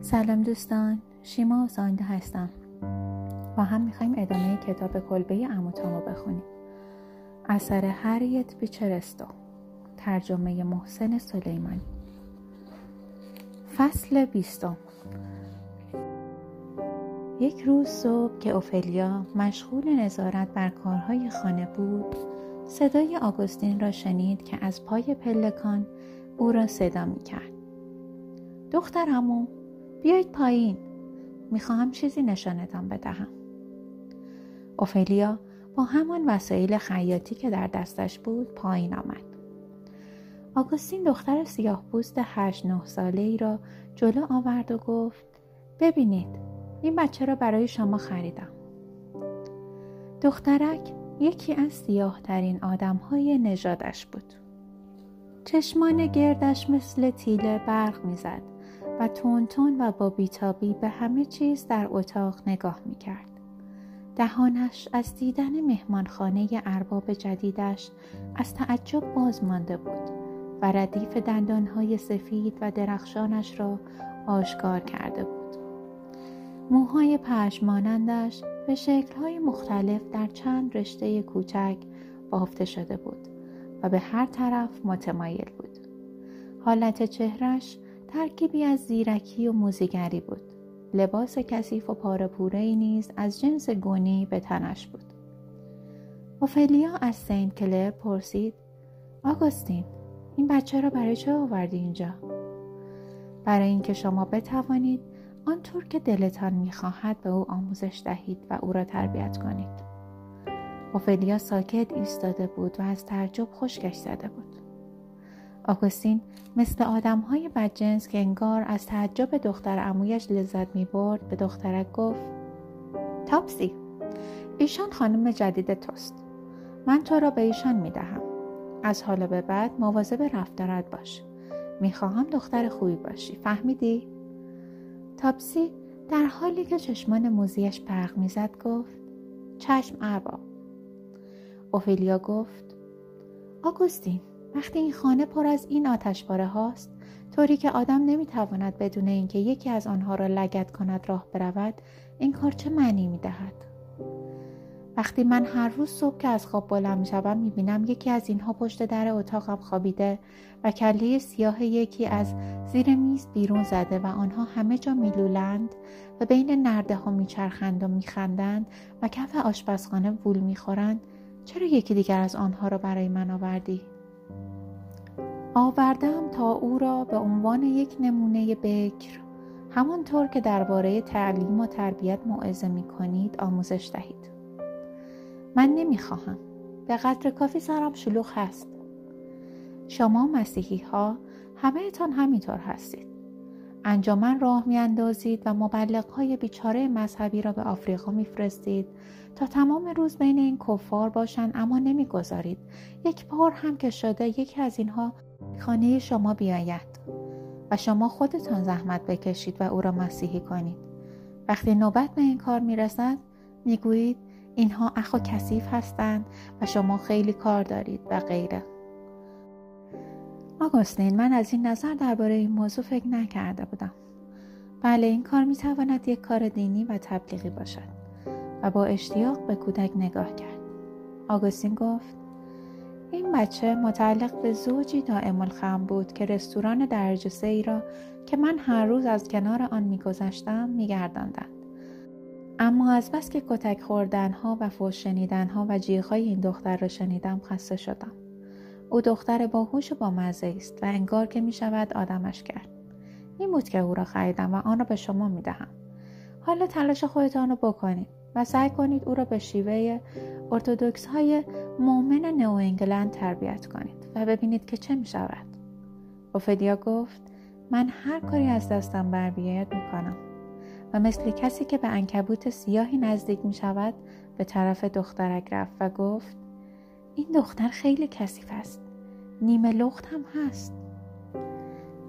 سلام دوستان شیما آسانده هستم. با هم می‌خوایم ادامه کتاب کلبه اموتامو بخونیم. اثر هریت بیچرستو ترجمه محسن سلیمانی. فصل بیستم. یک روز صبح که اوفلیا مشغول نظارت بر کارهای خانه بود صدای آگوستین را شنید که از پای پلکان او را صدا می کرد. دخترمو بیایید پایین. می‌خواهم چیزی نشانتان بدهم. اوفلیا با همان وسایل خیاطی که در دستش بود پایین آمد. آگوستین دختر سیاه پوست هشت نه ساله ای را جلو آورد و گفت ببینید این بچه را برای شما خریدم. دخترک یکی از سیاه ترین آدم های نژادش بود چشمان گردش مثل تیله برق می‌زد و تون تون و با بیتابی به همه چیز در اتاق نگاه می کرد. دهانش از دیدن مهمانخانه ارباب جدیدش از تعجب باز مانده بود و ردیف دندانهای سفید و درخشانش را آشکار کرده بود. موهای پشمانندش به شکلهای مختلف در چند رشته کوچک بافته شده بود و به هر طرف متمایل بود. حالت چهرش ترکیبی از زیرکی و موزیگری بود. لباس کثیف و پاره ای نیز از جنس گونی به تنش بود. اوفلیا از سین کلر پرسید آگوستین این بچه را برای چه آوردی اینجا؟ برای اینکه شما بتوانید آنطور که دلتان می‌خواهد به او آموزش دهید و او را تربیت کنید. اوفلیا ساکت ایستاده بود و از تعجب خشکش زده بود. آگوستین مثل آدم های بدجنس که انگار از تعجب دختر امویش لذت می برد به دخترک گفت تاپسی ایشان خانم جدید توست. من تو را به ایشان می دهم از حالا به بعد مواظب رفتارت باش. می‌خواهم دختر خوبی باشی. فهمیدی؟ تاپسی در حالی که چشمان موزیش برق می‌زد گفت چشم ارباب. اوفیلیا گفت آگوستین وقتی این خانه پر از این آتشپاره هاست طوری که آدم نمی‌تواند بدون اینکه یکی از آنها را لگت کند راه برود این کار چه معنی می‌دهد؟ وقتی من هر روز صبح که از خواب بلند می‌شوم می‌بینم یکی از اینها پشت در اتاقم خوابیده و کله سیاه یکی از زیر میز بیرون زده و آنها همه جا میلولند و بین نرده ها میچرخند و میخندند و کف آشپزخانه وول می‌خورند. چرا یکی دیگر از آنها را برای من آوردی؟ آوردم تا او را به عنوان یک نمونه بکر. همانطور که درباره تعلیم و تربیت موعظه می کنید آموزش دهید. من نمی‌خواهم. به قدر کافی سرم شلوغ هست. شما مسیحی ها همه تان همینطور هستید. انجامن راه میاندازید و مبلغ های بیچاره مذهبی را به آفریقا میفرستید تا تمام روز بین این کفار باشند اما نمی‌گذارید. یک بار هم که شده یکی از اینها خانه شما بیاید و شما خودتان زحمت بکشید و او را مسیحی کنید. وقتی نوبت به این کار می‌رسد می‌گویید اینها اخ و کثیف هستند و شما خیلی کار دارید و غیره. آگوستین من از این نظر درباره این موضوع فکر نکرده بودم. بله این کار می‌تواند یک کار دینی و تبلیغی باشد و با اشتیاق به کودک نگاه کرد. آگوستین گفت این بچه متعلق به زوجی دائم الخم بود که رستوران درجه سی را که من هر روز از کنار آن میگذشتم میگرداندند. اما از بس که کتک خوردنها و فوش شنیدنها و جیغهای این دختر را شنیدم خسته شدم. او دختر باهوش و با مزه است و انگار که می شود آدمش کرد. این بود که او را خریدم و آن را به شما می دهم حالا تلاش خودتان را بکنید و سعی کنید او را به شیوه ارتودکس های مؤمن نو انگلند تربیت کنید و ببینید که چه می شود. اوفدیا گفت من هر کاری از دستم بر بیاید می کنم مثل کسی که به انکبوت سیاهی نزدیک می شود به طرف دخترک رفت و گفت این دختر خیلی کثیف است. نیمه لخت هم هست.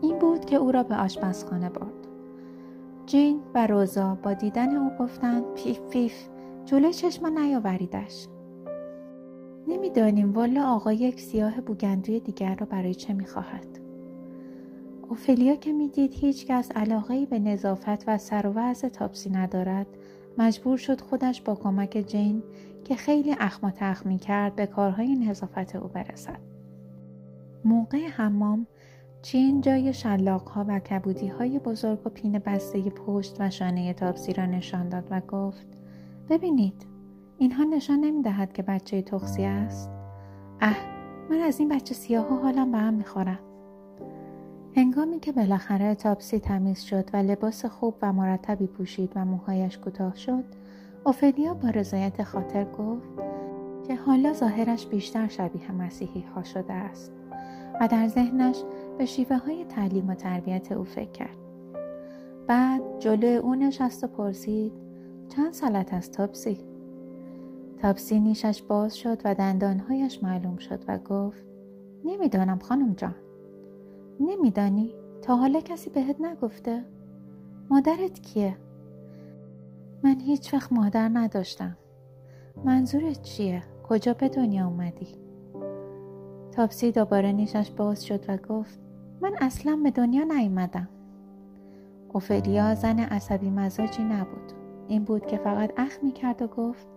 این بود که او را به آشپزخانه برد. جین و روزا با دیدن او گفتند پیف پیف جلوی چشم نیاوریدش نمی‌دانیم والا آقا یک سیاه بوگندوی دیگر را برای چه می‌خواهد اوفلیا که می‌دید هیچکس علاقهای به نظافت و سر و تاپسی ندارد مجبور شد خودش با کمک جین که خیلی اخم و کرد به کارهای نظافت او برسد. موقع حمام چین جای شلاق ها و کبودی های بزرگ و پین بسته پشت و شانه تاپسی را نشان داد و گفت ببینید اینها نشان نمی دهد که بچه تخصی است اه من از این بچه سیاه ها حالم به هم می خورم. هنگامی که بالاخره تاپسی تمیز شد و لباس خوب و مرتبی پوشید و موهایش کوتاه شد اوفلیا با رضایت خاطر گفت که حالا ظاهرش بیشتر شبیه مسیحی ها شده است و در ذهنش به شیوه های تعلیم و تربیت او فکر کرد. بعد جلوی او نشست و پرسید چند سالت است تاپسی؟ تاپسی نیشش باز شد و دندانهایش معلوم شد و گفت نمی‌دانم خانم جان. نمیدانی؟ تا حالا کسی بهت نگفته؟ مادرت کیه؟ من هیچ وقت مادر نداشتم منظورت چیه؟ کجا به دنیا اومدی؟ تاپسی دوباره نیشش باز شد و گفت من اصلا به دنیا نیومدم اوفلیا زن عصبی مزاجی نبود این بود که فقط اخ می کرد و گفت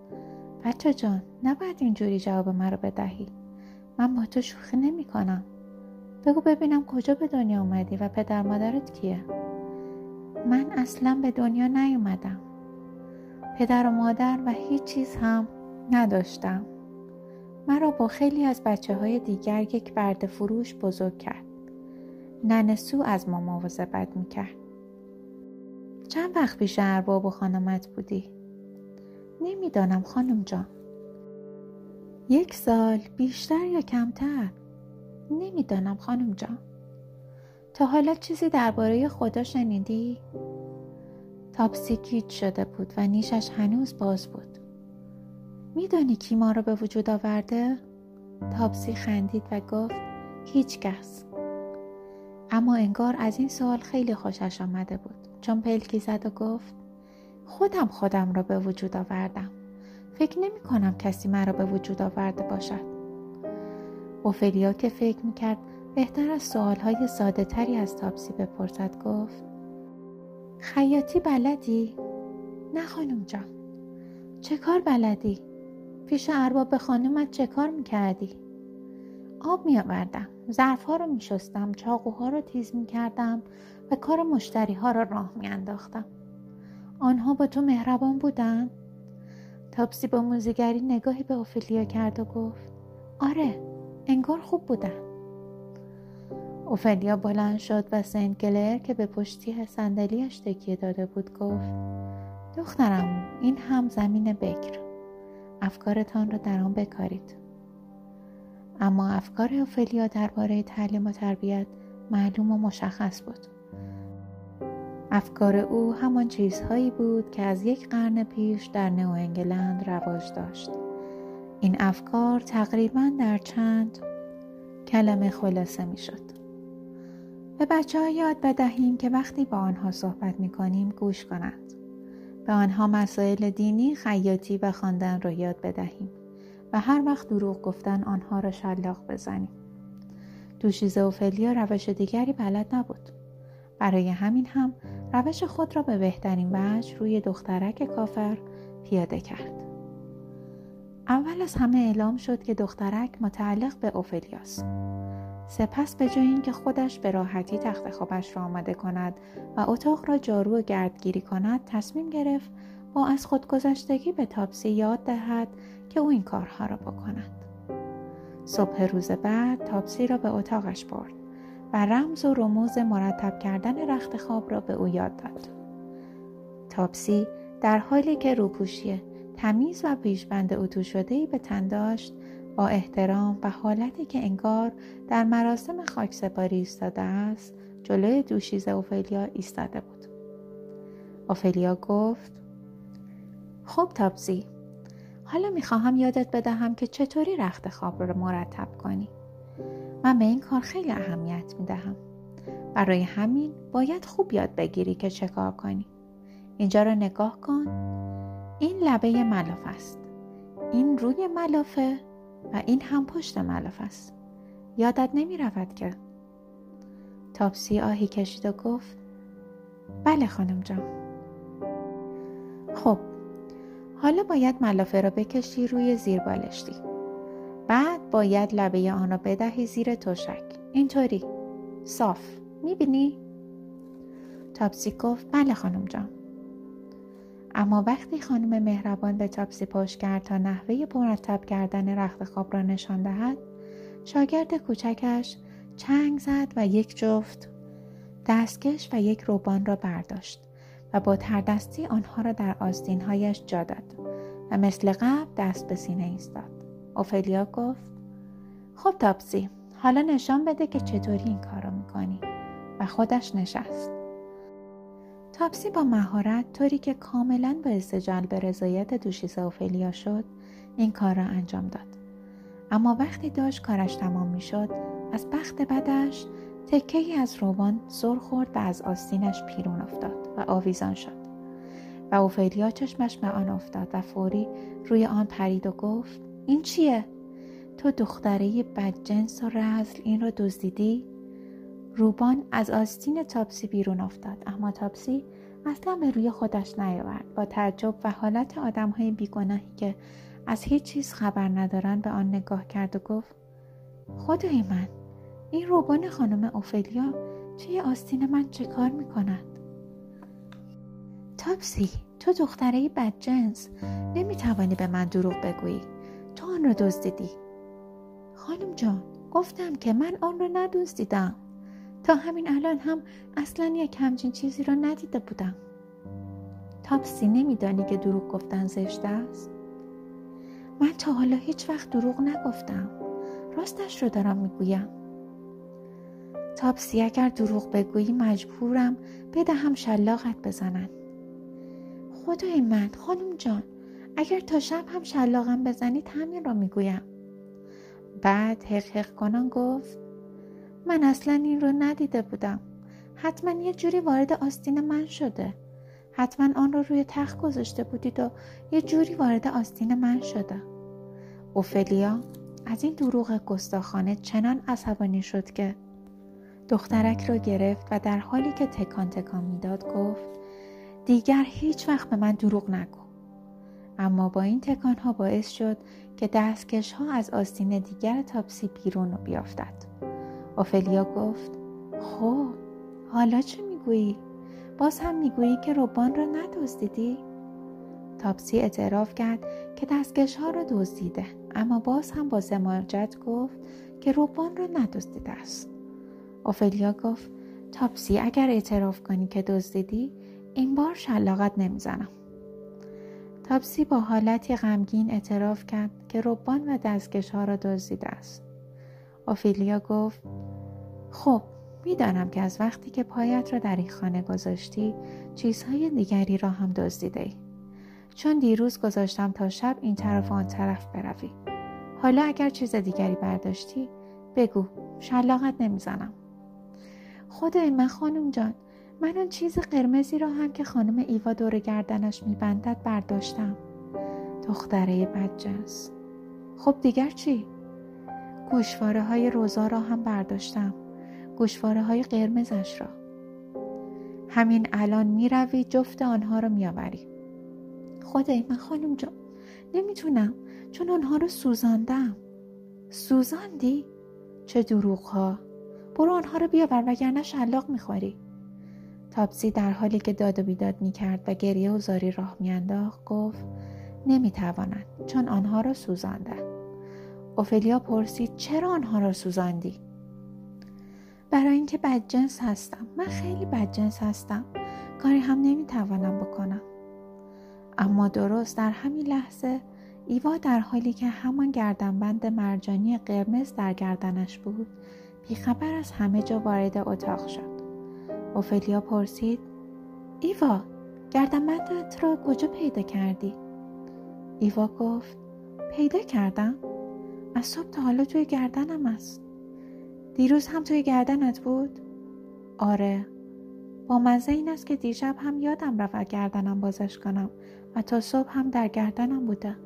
بچه جان نباید اینجوری جواب مرا بدهی من با تو شوخی نمی کنم بگو ببینم کجا به دنیا اومدی و پدر مادرت کیه؟ من اصلا به دنیا نیومدم. پدر و مادر و هیچ چیز هم نداشتم. مرا با خیلی از بچه های دیگر یک برد فروش بزرگ کرد. ننسو از ما مواظبت می‌کرد. چند وقت پیش ارباب و خانمت بودی؟ نمی‌دانم خانم جان. یک سال بیشتر یا کمتر؟ نمی‌دانم خانم جان. تا حالا چیزی درباره خدا شنیدی؟ تاپسی گیج شده بود و نیشش هنوز باز بود. میدانی کی ما رو به وجود آورده؟ تاپسی خندید و گفت هیچ کس. اما انگار از این سوال خیلی خوشش آمده بود. چون پلکی زد و گفت خودم خودم را به وجود آوردم. فکر نمی کنم کسی مرا به وجود آورده باشد. اوفلیا که فکر می کرد بهتر از سوالهای ساده تری از تاپسی بپرسد گفت خیاطی بلدی؟ نه خانم جان چه کار بلدی؟ پیش ارباب خانمت چه کار می‌کردی؟ آب می آوردم ظرف ها رو می شستم چاقوها رو تیز می کردم و کار مشتری ها را راه می انداختم آنها با تو مهربان بودن؟ تاپسی با موزیگری نگاهی به اوفلیا کرد و گفت آره انگار خوب بودن. اوفلیا بلند شد و سنت گلر که به پشتی صندلیاش تکیه داده بود گفت دخترم این هم زمین بکر. افکارتان را در آن بکارید. اما افکار اوفلیا درباره تعلیم و تربیت معلوم و مشخص بود. افکار او همان چیزهایی بود که از یک قرن پیش در نو انگلند رواج داشت. این افکار تقریبا در چند کلمه خلاصه می شد به بچه ها یاد بدهیم که وقتی با آنها صحبت می کنیم گوش کنند. به آنها مسائل دینی، خیاطی و خواندن را یاد بدهیم و هر وقت دروغ گفتن آنها را شلاق بزنیم. دوشیزه و فلیا روش دیگری بلد نبود. برای همین هم روش خود را به بهترین وجه روی دخترک کافر پیاده کرد. اول از همه اعلام شد که دخترک متعلق به اوفلیاست. سپس به جای اینکه خودش به راحتی تخت خوابش را آماده کند و اتاق را جارو و گردگیری کند تصمیم گرفت با از خودگذشتگی به تاپسی یاد دهد که او این کارها را بکند صبح روز بعد تاپسی را به اتاقش برد و رمز و رموز مرتب کردن رخت خواب را به او یاد داد تاپسی در حالی که روپوشی تمیز و پیشبند اتو شده به تن داشت با احترام و حالتی که انگار در مراسم خاکسپاری ایستاده است جلوی دوشیزه اوفلیا ایستاده بود. اوفلیا گفت خب تابزی حالا می‌خواهم یادت بدهم که چطوری رخت خواب را مرتب کنی. من به این کار خیلی اهمیت می‌دهم. برای همین باید خوب یاد بگیری که چه کار کنی. اینجا را نگاه کن. این لبه ملاف است. این روی ملافه و این هم پشت ملف است. یادت نمی رود که؟ تاپسی آهی کشید و گفت بله خانم جان. خب حالا باید ملافه را بکشی روی زیر بالشتی. بعد باید لبه آن را بدهی زیر تشک. اینطوری. صاف. می‌بینی؟ تاپسی گفت بله خانم جان. اما وقتی خانم مهربان به تاپسی پشت کرد تا نحوه مرتب کردن رخت خواب را نشان دهد شاگرد کوچکش چنگ زد و یک جفت دستکش و یک روبان را برداشت و با تردستی آنها را در آستینهایش جا داد و مثل قبل دست به سینه ایستاد. اوفلیا گفت خب تاپسی حالا نشان بده که چطوری این کار را می‌کنی. و خودش نشست. تاپسی با مهارت طوری که کاملا به به رضایت دوشیز اوفلیا شد این کار را انجام داد اما وقتی داشت کارش تمام می‌شد از بخت بدش تکه ای از روبان سر خورد و از آستینش پیرون افتاد و آویزان شد و اوفلیا چشمش به آن افتاد و فوری روی آن پرید و گفت این چیه؟ تو دختره بدجنس و رزل این را دزدیدی؟ روبان از آستین تاپسی بیرون افتاد اما تاپسی اصلا به روی خودش نیاورد. با تعجب و حالت آدم های بیگناهی که از هیچ چیز خبر ندارن به آن نگاه کرد و گفت خدای من این روبان خانم اوفلیا توی آستین من چه کار می‌کند؟ تاپسی تو دختره بدجنس نمی‌توانی به من دروغ بگویی. تو آن را دزدیدی. خانم جان گفتم که من آن را ندزدیدم. تا همین الان هم اصلا یک همچین چیزی را ندیده بودم. تاپسی نمیدانی که دروغ گفتن زشته است؟ من تا حالا هیچ وقت دروغ نگفتم. راستش رو دارم می‌گویم. تاپسی اگر دروغ بگویی مجبورم بدهم شلاقت بزنن. خدای من خانم جان اگر تا شب هم شلاقم بزنید همین را می‌گویم. بعد حق حق کنان گفت من اصلا این رو ندیده بودم. حتما یه جوری وارد آستین من شده. حتما آن رو روی تخت گذاشته بودید و یه جوری وارد آستین من شده. اوفلیا از این دروغ گستاخانه چنان عصبانی شد که دخترک را گرفت و در حالی که تکان تکان می‌داد گفت دیگر هیچ وقت به من دروغ نگو. اما با این تکان ها باعث شد که دستکش ها از آستین دیگر تاپسی بیرون رو بیافتد. اوفلیا گفت خب حالا چه می‌گویی؟ باز هم می‌گویی که روبان را ندزدیدی؟ تاپسی اعتراف کرد که دستکش ها را دزدیده اما باز هم با زماجت گفت که روبان را ندزدیده است اوفلیا گفت تاپسی اگر اعتراف کنی که دزدیدی این بار شلاقت نمی‌زنم تاپسی با حالتی غمگین اعتراف کرد که ربان و دستکش ها را دزدیده است اوفیلیا گفت خب می‌دانم که از وقتی که پایت را در این خانه گذاشتی چیزهای دیگری را هم دزدیده ای. چون دیروز گذاشتم تا شب این طرف و آن طرف بروی. حالا اگر چیز دیگری برداشتی بگو شلاقت نمی‌زنم. خدای من خانم جان من اون چیز قرمزی را هم که خانم ایوا دور گردنش میبندد برداشتم. دختره بدجنس. خب دیگر چی؟ گوشواره های روزا را هم برداشتم. گوشواره های قرمزش را. همین الان می‌روی جفت آنها را میآوری. خدای من خانم جان نمی‌تونم چون آنها رو سوزاندم. سوزاندی؟ چه دروغ ها برو آنها رو بیاور وگرنه شلاق می‌خوری. تاپسی در حالی که داد و بیداد می کرد و گریه و زاری راه میانداخت گفت نمی‌توانند چون آنها را سوزانده اوفلیا پرسید چرا آنها را سوزاندی؟ برای اینکه بدجنس هستم. من خیلی بدجنس هستم. کاری هم نمی‌توانم بکنم. اما درست در همین لحظه ایوا در حالی که همان گردنبند مرجانی قرمز در گردنش بود بیخبر از همه جا وارد اتاق شد. اوفلیا پرسید ایوا گردنبندت را کجا پیدا کردی؟ ایوا گفت پیدا کردم؟ از صبح تا حالا توی گردنم است. دیروز هم توی گردنت بود؟ آره. با مزه این است که دیشب هم یادم رفت گردنم بازش کنم و تا صبح هم در گردنم بوده.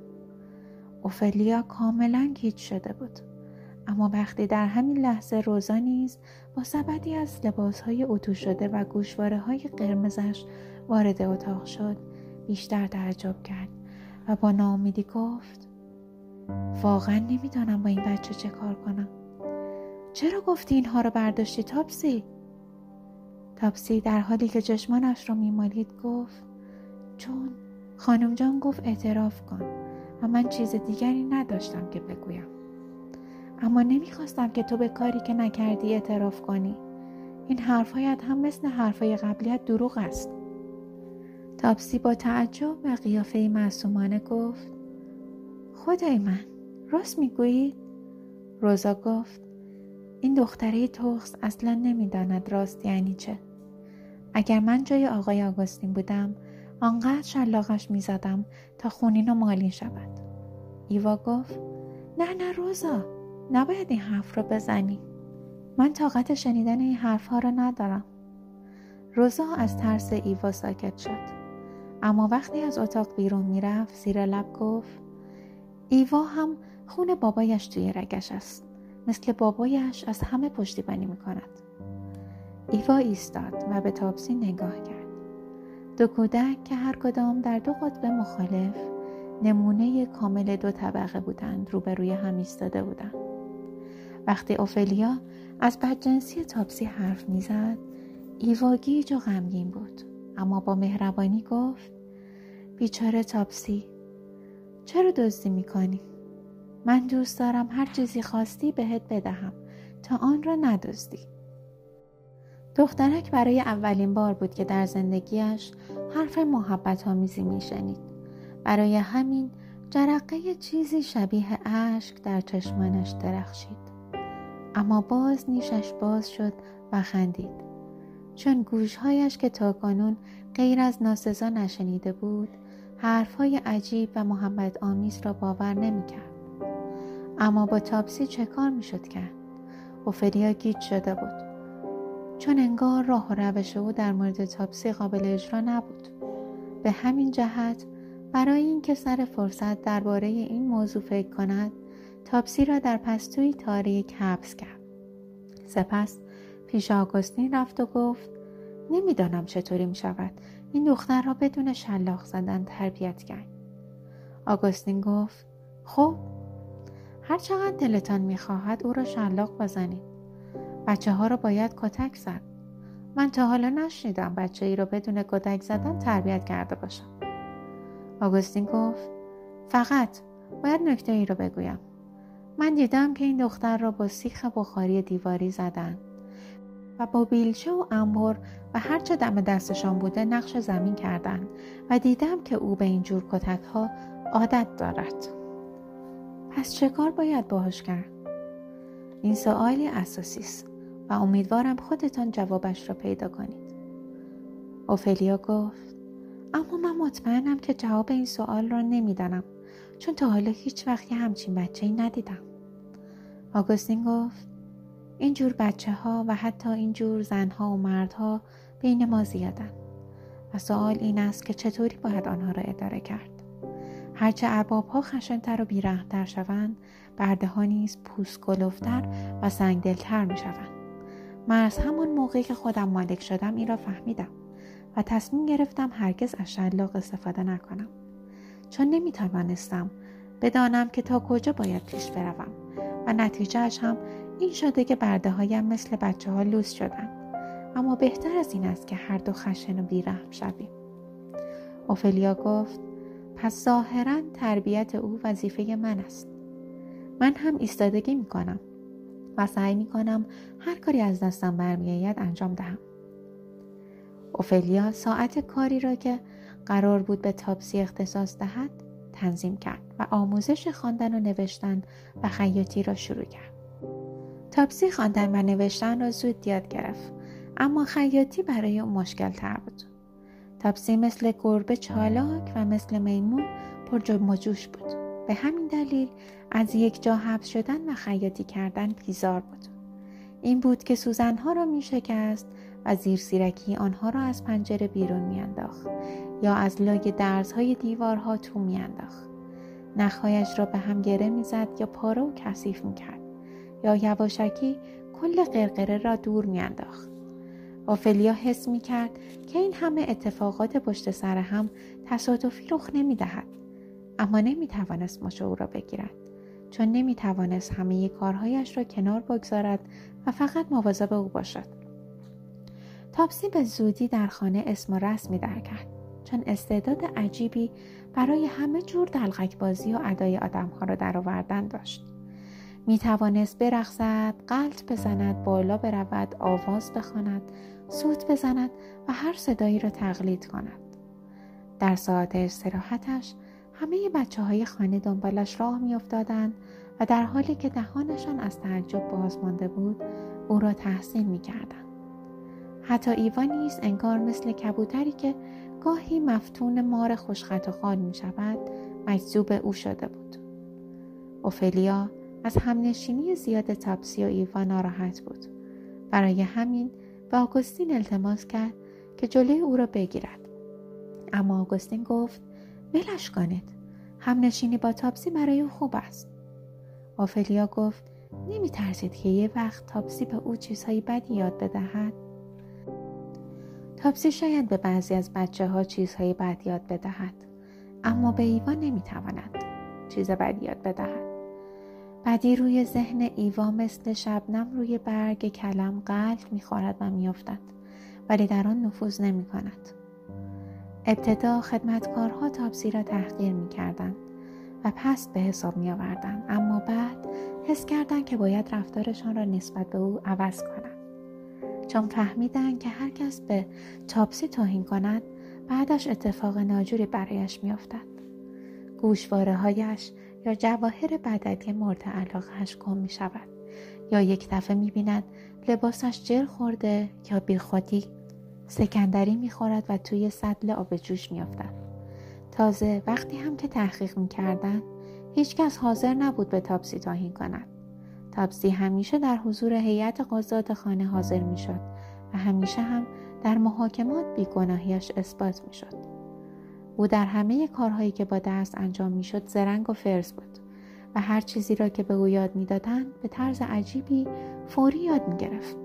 اوفلیا کاملا گیج شده بود. اما وقتی در همین لحظه روزا نیز با سبدی از لباسهای اتو شده و گوشواره های قرمزش وارد اتاق شد بیشتر تعجب کرد و با ناامیدی گفت واقعا نمی‌دانم با این بچه چه کار کنم. چرا گفتی اینها رو برداشتی تاپسی؟ تاپسی در حالی که چشمانش را میمالید گفت چون خانم جان گفت اعتراف کن و من چیز دیگری نداشتم که بگویم. اما نمی‌خواستم که تو به کاری که نکردی اعتراف کنی. این حرفهایت هم مثل حرفهای قبلیت دروغ است. تاپسی با تعجب و قیافه معصومانه گفت خدای من راست می‌گویید روزا گفت این دختره توخس اصلا نمی‌داند راست یعنی چه. اگر من جای آقای آگوستین بودم آنقدر شلاقش می‌زدم تا خونین و مالین شود. ایوا گفت نه نه روزا نباید این حرف رو بزنی. من طاقت شنیدن این حرف ها را ندارم. روزا از ترس ایوا ساکت شد. اما وقتی از اتاق بیرون می‌رفت زیر لب گفت ایوا هم خون بابایش توی رگش است. مثل بابایش از همه پشتیبانی می‌کند. ایوا ایستاد و به تابسی نگاه کرد. دو کودک که هر کدام در دو قطب مخالف نمونه کامل دو طبقه بودند روبروی هم ایستاده بودند. وقتی اوفلیا از بدجنسی تاپسی حرف می‌زد ایوا گیج و غمگین بود. اما با مهربانی گفت بیچاره تاپسی چرا دزدی می‌کنی؟ من دوست دارم هر چیزی خواستی بهت بدهم. تا آن را ندزدی. دخترک برای اولین بار بود که در زندگیش حرف محبت آمیزی میشنید. برای همین جرقه چیزی شبیه اشک در چشمانش درخشید. اما باز نیشش باز شد و خندید. چون گوشهایش که تا کنون غیر از ناسزا نشنیده بود حرفهای عجیب و محبت آمیز را باور نمی‌کرد. اما با تاپسی چه کار می‌شد کرد؟ اوفلیا گیج شده بود. چون انگار راه و روش او در مورد تاپسی قابل اجرا نبود. به همین جهت برای اینکه سر فرصت درباره این موضوع فکر کند تاپسی را در پستوی تاریک حبس کرد. سپس پیش آگوستین رفت و گفت نمی‌دانم چطوری می شود این دختر را بدون شلاق زدن تربیت کرد. آگوستین گفت خب هر چقدر دلتان می‌خواهد او را شلاق بزنید. بچه ها را باید کتک زد. من تا حالا نشنیدم بچه ای را بدون کتک زدن تربیت کرده باشم. آگوستین گفت فقط باید نکته ای را بگویم. من دیدم که این دختر را با سیخ بخاری دیواری زدن و با بیلچه و انبر و هرچه دم دستشان بوده نقش زمین کردند و دیدم که او به این جور کتک ها عادت دارد پس چه کار باید باهاش کرد؟ این سوالی اساسی است و امیدوارم خودتان جوابش را پیدا کنید. اوفلیا گفت اما من مطمئنم که جواب این سوال را نمی‌دانم چون تا حالا هیچ وقت همچین بچه ای ندیدم. آگوستین گفت اینجور بچه ها و حتی اینجور زنها و مردها بین ما زیادن و سوال این است که چطوری باید آنها را اداره کرد هرچه ارباب ها خشنتر و بیرحمتر شوند برده ها نیز پوست گلفتر و سنگدلتر می شوند من همون موقعی که خودم مالک شدم این را فهمیدم و تصمیم گرفتم هرگز از شلاق استفاده نکنم. چون نمی توانستم بدانم که تا کجا باید پیش بروم و نتیجهش هم این شده که برده هایم مثل بچه ها لوس شدن اما بهتر از این است که هر دو خشن و بیرحم شویم. اوفلیا گفت پس ظاهرا تربیت او وظیفه من است. من هم ایستادگی می کنم و سعی می کنم هر کاری از دستم برمیآید انجام دهم. اوفلیا ساعت کاری را که قرار بود به تاپسی اختصاص دهد تنظیم کرد و آموزش خواندن و نوشتن و خیاطی را شروع کرد. تاپسی خواندن و نوشتن را زود یاد گرفت اما خیاطی برای او مشکل تر بود. تاپسی مثل گربه چالاک و مثل میمون پر مجوش بود. به همین دلیل از یک جا حبس شدن و خیاطی کردن بیزار بود. این بود که سوزنها را می شکست و زیر سیرکی آنها را از پنجره بیرون میانداخت یا از لای درزهای دیوارها تو میانداخت نخهایش را به هم گره می‌زد یا پاره و کثیف می‌کرد یا یواشکی کل قرقره را دور میانداخت آفلیا حس می‌کرد که این همه اتفاقات پشت سر هم تصادفی رخ نمی‌دهد اما نمی‌توانست مچ او را بگیرد چون نمی‌توانست همه کارهایش را کنار بگذارد و فقط مواظب او باشد. تاپسی به زودی در خانه اسم و رسمی در کرد چون استعداد عجیبی برای همه جور دلغک بازی و ادای آدمها را درآوردن داشت. می توانست برقصد، قلط بزند، بالا برود، آواز بخواند، سوت بزند و هر صدایی را تقلید کند. در ساعت استراحتش همه بچه های خانه دنبالش راه میافتادند و در حالی که دهانشان از تعجب باز مانده بود او را تحسین می کردن. حتی ایوا نیز انگار مثل کبوتری که گاهی مفتون مار خوشخط و خال می شود مجذوب او شده بود. اوفلیا از همنشینی زیاد تاپسی و ایوا ناراحت بود. برای همین به آگوستین التماس کرد که جلوی او را بگیرد. اما آگوستین گفت ولش کنید. همنشینی با تاپسی برای او خوب است. آفلیا گفت نمی ترسید که یه وقت تاپسی به او چیزهایی بدی یاد بدهد؟ تاپسی شاید به بعضی از بچه ها چیزهایی بد یاد بدهد اما به ایوا نمی تواند چیز بد یاد بدهد. بدی روی ذهن ایوا مثل شبنم روی برگ کلم قلب می‌خورد و میافتد ولی در آن نفوذ نمی کند. ابتدا خدمتکارها تاپسی را تحقیر می و پست به حساب می. اما بعد حس کردند که باید رفتارشان را نسبت به او عوض کنند. چون فهمیدن که هر کس به تاپسی توهین کند بعدش اتفاق ناجوری برایش میافتد گوشواره هایش یا جواهر بدلی مورد علاقهش گم می شود یا یک دفعه می بیند لباسش جر خورده یا بیخودی سکندری می خورد و توی سطل آب جوش می افتد. تازه وقتی هم که تحقیق می کردن هیچکس حاضر نبود به تاپسی توهین کند. تاپسی همیشه در حضور هیئت قضات خانه حاضر می شد و همیشه هم در محاکمات بیگناهیش اثبات می شد. او در همه کارهایی که با دست انجام می شد زرنگ و فرز بود و هر چیزی را که به او یاد می‌دادند به طرز عجیبی فوری یاد می گرفت.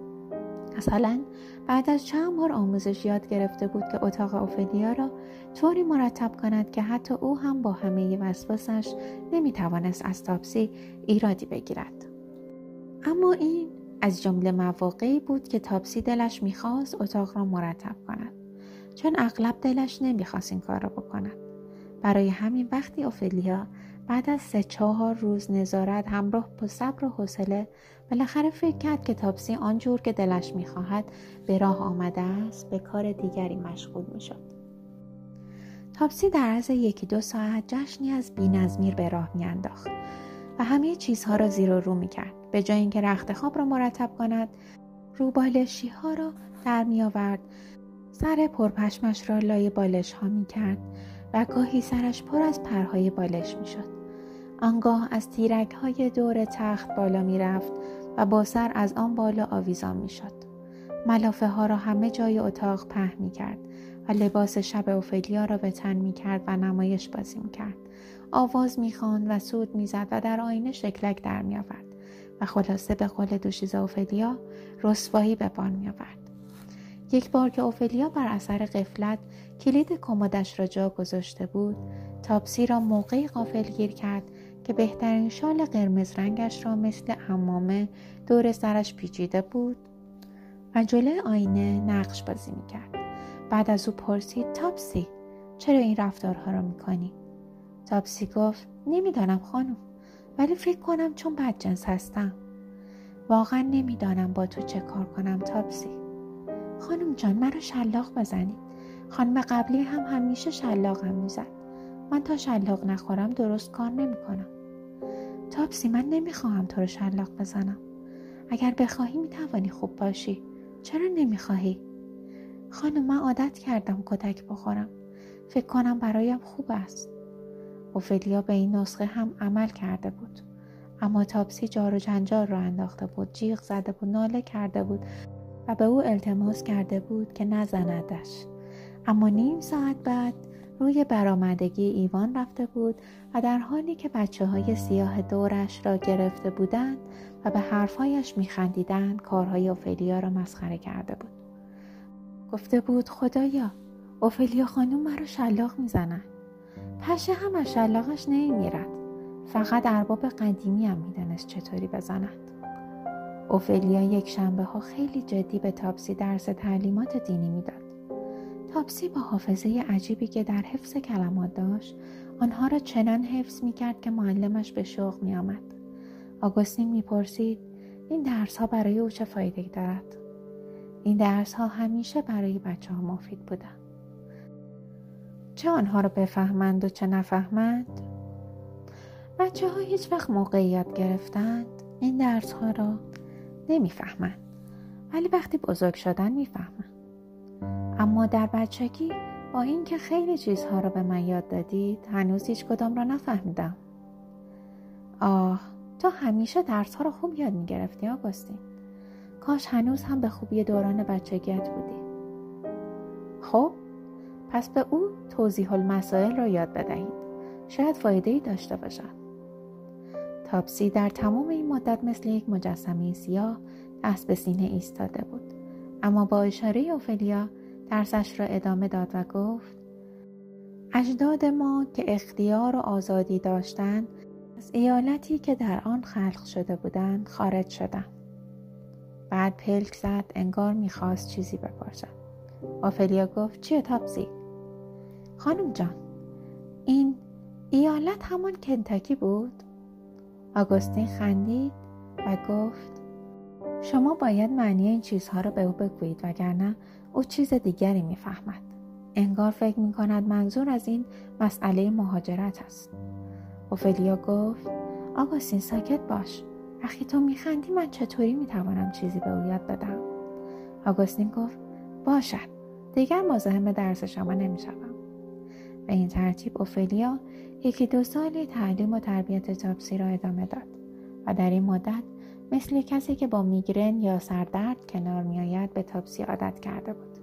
مثلا بعد از چند بار آموزش یاد گرفته بود که اتاق اوفلیا را طوری مرتب کند که حتی او هم با همه وسواسش نمی توانست از تاپسی ایرادی بگیرد. اما این از جمله مواقعی بود که تاپسی دلش می‌خواست اتاق را مرتب کند چون اغلب دلش نمی‌خواست این کار را بکند برای همین وقتی اوفلیا بعد از سه چهار روز نظارت همراه با صبر و حوصله بالاخره فکر کرد که تاپسی آنجور که دلش می‌خواهد به راه آمده است به کار دیگری مشغول می‌شد. تاپسی در عرض یکی دو ساعت جشنی از بینظمیر به راه میانداخت و همه چیزها را زیر و رو می‌کرد. به جای اینکه رخت خواب را مرتب کند روبالشی ها را در می آورد سر پرپشمش را لای بالش ها می کرد و گاهی سرش پر از پرهای بالش می شد. آنگاه از تیرک های دور تخت بالا می رفت و با سر از آن بالا آویزان می شد. ملافه ها را همه جای اتاق په می کرد و لباس شب اوفلیا را به تن می کرد و نمایش بازی می کرد. آواز می و سود می زد و در آینه شکلک در می آورد. و خلاصه به قول دوشیزا اوفلیا رسوایی به بان می آورد. یک بار که اوفلیا بر اثر قفلت کلید کمدش را جا گذاشته بود تاپسی را موقعی غافل گیر کرد که بهترین شال قرمز رنگش را مثل حمامه دور سرش پیچیده بود و جلوی آینه نقش بازی می‌کرد. بعد از او پرسید تاپسی چرا این رفتارها را می‌کنی؟ تاپسی گفت نمی‌دانم خانم ولی فکر کنم چون بدجنس هستم. واقعا نمی‌دانم با تو چه کار کنم تاپسی. خانم جان مرا شلاق بزنید. خانم قبلی هم همیشه شلاقم می‌زد. من تا شلاق نخورم درست کار نمی‌کنم. تاپسی من نمی‌خواهم تو رو شلاق بزنم. اگر بخواهی می‌توانی خوب باشی. چرا نمی‌خواهی؟ خانم من عادت کردم کتک بخورم. فکر کنم برایم خوب است. اوفلیا به این نسخه هم عمل کرده بود. اما تاپسی جار و جنجال را انداخته بود. جیغ زده بود ناله کرده بود. و به او التماس کرده بود که نزندش. اما نیم ساعت بعد روی برآمدگی ایوان رفته بود و در حالی که بچه های سیاه دورش را گرفته بودند و به حرفهایش میخندیدند کارهای اوفلیا را مسخره کرده بود. گفته بود خدایا اوفلیا خانم مرا شلاق می‌زند پشه هم از شلاقش نمیمیرد. فقط ارباب قدیمی هم می‌دانست چطوری بزند اوفلیا یک شنبه ها خیلی جدی به تاپسی درس تعلیمات دینی می‌داد تاپسی با حافظه عجیبی که در حفظ کلمات داشت آنها را چنان حفظ می کرد که معلمش به شوق می آمد. آگوستین می پرسید این درس ها برای او چه فایده دارد؟ این درس ها همیشه برای بچه ها مفید بودن. چه آنها را بفهمند و چه نفهمند؟ بچه ها هیچ وقت موقعیت گرفتند این درس ها را نمی‌فهمند ولی وقتی بزرگ شدن می‌فهمند اما در بچگی با اینکه خیلی چیزها را به من یاد دادید هنوز هیچ کدام را نفهمیدم. آه تو همیشه درس ها را خوب یاد می گرفتی آگوستین. کاش هنوز هم به خوبی دوران بچگیت بودی. خب پس به او توضیح المسائل را یاد بدهید. شاید فایده ای داشته باشد. تاپسی در تمام این مدت مثل یک مجسمه سیاه دست به سینه ایستاده بود. اما با اشاره اوفلیا درسش را ادامه داد و گفت اجداد ما که اختیار و آزادی داشتند از ایالتی که در آن خلق شده بودند خارج شدند. بعد پلک زد انگار می‌خواست چیزی بپرسد. آفلیا گفت چیه تاپسی؟ خانم جان این ایالت همان کنتاکی بود؟ آگوستین خندید و گفت شما باید معنی این چیزها را به او بگویید وگرنه او چیز دیگری می‌فهمد. انگار فکر می کند منظور از این مسئله مهاجرت است. اوفلیا گفت آگوستین ساکت باش. وقتی تو میخندی من چطوری می‌توانم چیزی به او یاد بدم؟ آگوستین گفت باشد. دیگر مزاحم درس شما نمی‌شوم. به این ترتیب اوفلیا یکی دو سالی تعلیم و تربیت تاپسی را ادامه داد و در این مدت مثل کسی که با میگرن یا سردرد کنار میآید به تاپسی عادت کرده بود.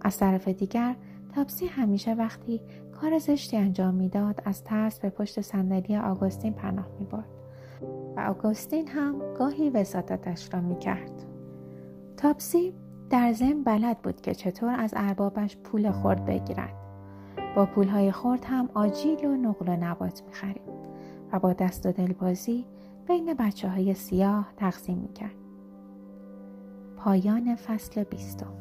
از طرف دیگر تاپسی همیشه وقتی کار زشتی انجام می‌داد از ترس به پشت صندلی آگوستین پناه می‌برد و آگوستین هم گاهی وساطتش را می‌کرد. تاپسی در ضمن بلد بود که چطور از اربابش پول خورد بگیرد. با پولهای خورد هم آجیل و نقل و نبات می‌خرید و با دست و دلبازی بین بچه های سیاه تقسیم می‌کرد. پایان فصل بیستم